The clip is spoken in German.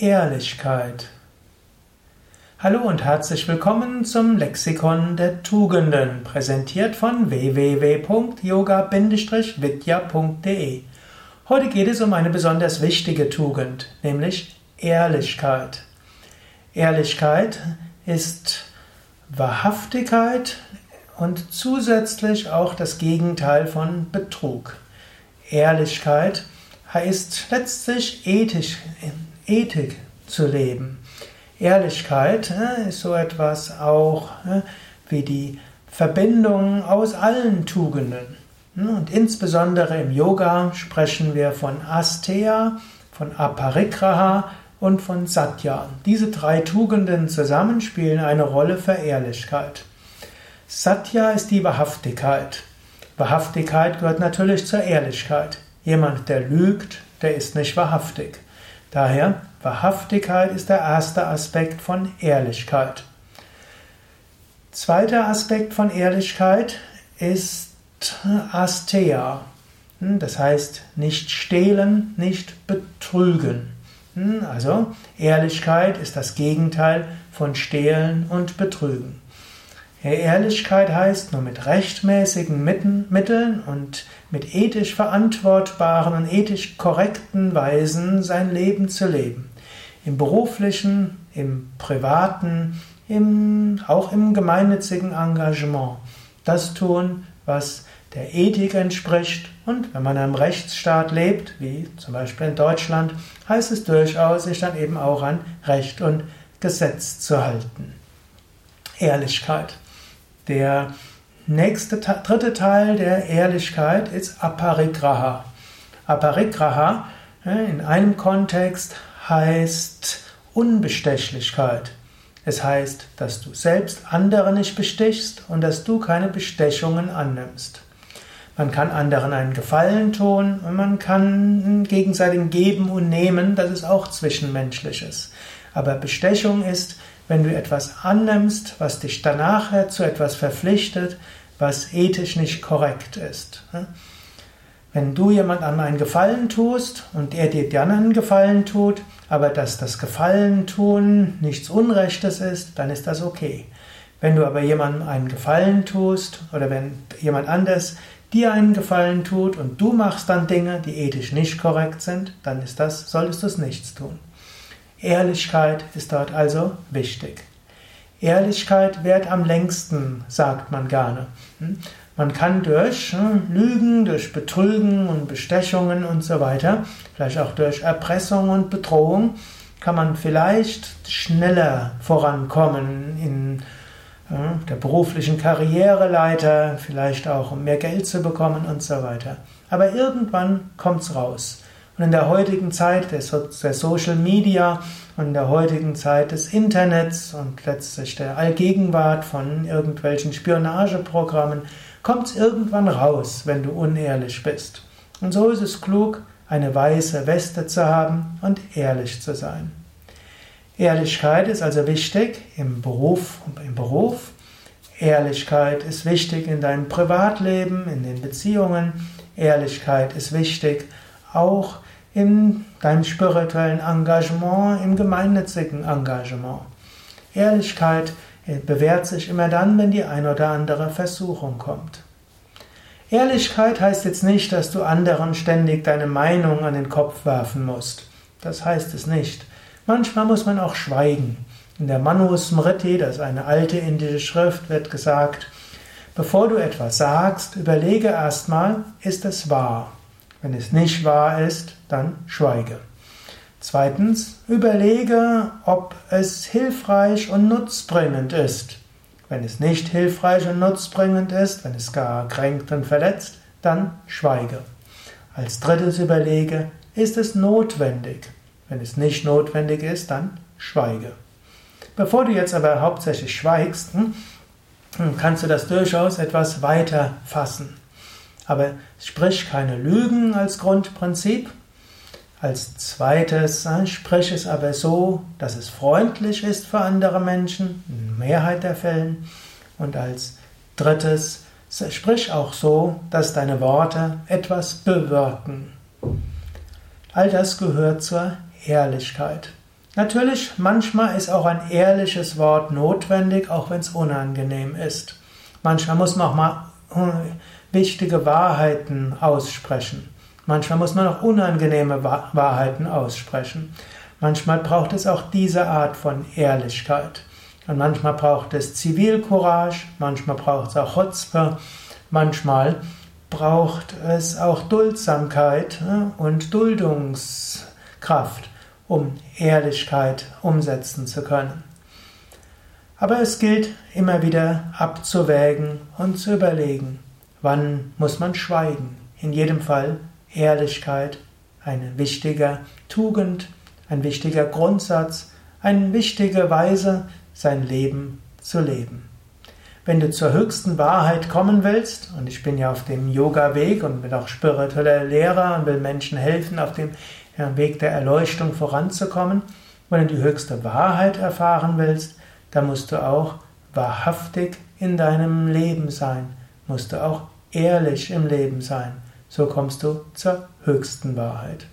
Ehrlichkeit. Hallo und herzlich willkommen zum Lexikon der Tugenden, präsentiert von www.yoga-vidya.de. Heute geht es um eine besonders wichtige Tugend, nämlich Ehrlichkeit. Ehrlichkeit ist Wahrhaftigkeit und zusätzlich auch das Gegenteil von Betrug. Ehrlichkeit heißt letztlich ethisch, Ethik zu leben. Ehrlichkeit äh, ist so etwas auch äh, wie die Verbindung aus allen Tugenden. Hm, und insbesondere im Yoga sprechen wir von Asteya, von Aparigraha und von Satya. Diese drei Tugenden zusammen spielen eine Rolle für Ehrlichkeit. Satya ist die Wahrhaftigkeit. Wahrhaftigkeit gehört natürlich zur Ehrlichkeit. Jemand, der lügt, der ist nicht wahrhaftig. Daher, Wahrhaftigkeit ist der erste Aspekt von Ehrlichkeit. Zweiter Aspekt von Ehrlichkeit ist Asteya. Hm, das heißt, nicht stehlen, nicht betrügen. Hm, also, Ehrlichkeit ist das Gegenteil von stehlen und betrügen. Ehrlichkeit heißt, nur mit rechtmäßigen Mitteln und mit ethisch verantwortbaren und ethisch korrekten Weisen sein Leben zu leben. Im beruflichen, im privaten, im, auch im gemeinnützigen Engagement. Das tun, was der Ethik entspricht. Und wenn man in einem Rechtsstaat lebt, wie zum Beispiel in Deutschland, heißt es durchaus, sich dann eben auch an Recht und Gesetz zu halten. Ehrlichkeit. Der nächste, dritte Teil der Ehrlichkeit ist Aparigraha. Aparigraha in einem Kontext heißt Unbestechlichkeit. Es heißt, dass du selbst andere nicht bestichst und dass du keine Bestechungen annimmst. Man kann anderen einen Gefallen tun und man kann gegenseitig geben und nehmen, das ist auch zwischenmenschliches. Aber Bestechung ist, wenn du etwas annimmst, was dich danach zu etwas verpflichtet, was ethisch nicht korrekt ist. Wenn du jemandem einen Gefallen tust und er dir dann einen Gefallen tut, aber dass das Gefallen tun nichts Unrechtes ist, dann ist das okay. Wenn du aber jemandem einen Gefallen tust oder wenn jemand anders dir einen Gefallen tut und du machst dann Dinge, die ethisch nicht korrekt sind, dann ist das, solltest du es nichts tun. Ehrlichkeit ist dort also wichtig. Ehrlichkeit währt am längsten, sagt man gerne. Man kann durch hm, Lügen, durch Betrügen und Bestechungen und so weiter, vielleicht auch durch Erpressung und Bedrohung, kann man vielleicht schneller vorankommen in der beruflichen Karriereleiter, vielleicht auch um mehr Geld zu bekommen und so weiter. Aber irgendwann kommt's raus. Und in der heutigen Zeit der, Social Media und in der heutigen Zeit des Internets und letztlich der Allgegenwart von irgendwelchen Spionageprogrammen kommt es irgendwann raus, wenn du unehrlich bist. Und so ist es klug, eine weiße Weste zu haben und ehrlich zu sein. Ehrlichkeit ist also wichtig im Beruf, im Beruf. Ehrlichkeit ist wichtig in deinem Privatleben, in den Beziehungen. Ehrlichkeit ist wichtig auch in deinem spirituellen Engagement, im gemeinnützigen Engagement. Ehrlichkeit bewährt sich immer dann, wenn die ein oder andere Versuchung kommt. Ehrlichkeit heißt jetzt nicht, dass du anderen ständig deine Meinung an den Kopf werfen musst. Das heißt es nicht. Manchmal muss man auch schweigen. In der Manu Smriti, das ist eine alte indische Schrift, wird gesagt, bevor du etwas sagst, überlege erstmal, ist es wahr? Wenn es nicht wahr ist, dann schweige. Zweitens, überlege, ob es hilfreich und nutzbringend ist. Wenn es nicht hilfreich und nutzbringend ist, wenn es gar kränkt und verletzt, dann schweige. Als drittes überlege, ist es notwendig? Wenn es nicht notwendig ist, dann schweige. Bevor du jetzt aber hauptsächlich schweigst, hm, kannst du das durchaus etwas weiter fassen. Aber sprich keine Lügen als Grundprinzip. Als zweites, äh, sprich es aber so, dass es freundlich ist für andere Menschen, in Mehrheit der Fällen. Und als drittes, sprich auch so, dass deine Worte etwas bewirken. All das gehört zur Ehrlichkeit. Natürlich, manchmal ist auch ein ehrliches Wort notwendig, auch wenn es unangenehm ist. Manchmal muss man auch mal äh, wichtige Wahrheiten aussprechen. Manchmal muss man auch unangenehme Wahrheiten aussprechen. Manchmal braucht es auch diese Art von Ehrlichkeit. Und manchmal braucht es Zivilcourage, manchmal braucht es auch Chutzpe, manchmal braucht es auch Duldsamkeit äh, und Duldungskraft, um Ehrlichkeit umsetzen zu können. Aber es gilt immer wieder abzuwägen und zu überlegen, wann muss man schweigen. In jedem Fall Ehrlichkeit, eine wichtige Tugend, ein wichtiger Grundsatz, eine wichtige Weise, sein Leben zu leben. Wenn du zur höchsten Wahrheit kommen willst, und ich bin ja auf dem Yoga-Weg und bin auch spiritueller Lehrer und will Menschen helfen, auf dem Weg der Erleuchtung voranzukommen, wenn du die höchste Wahrheit erfahren willst, dann musst du auch wahrhaftig in deinem Leben sein, musst du auch ehrlich im Leben sein. So kommst du zur höchsten Wahrheit.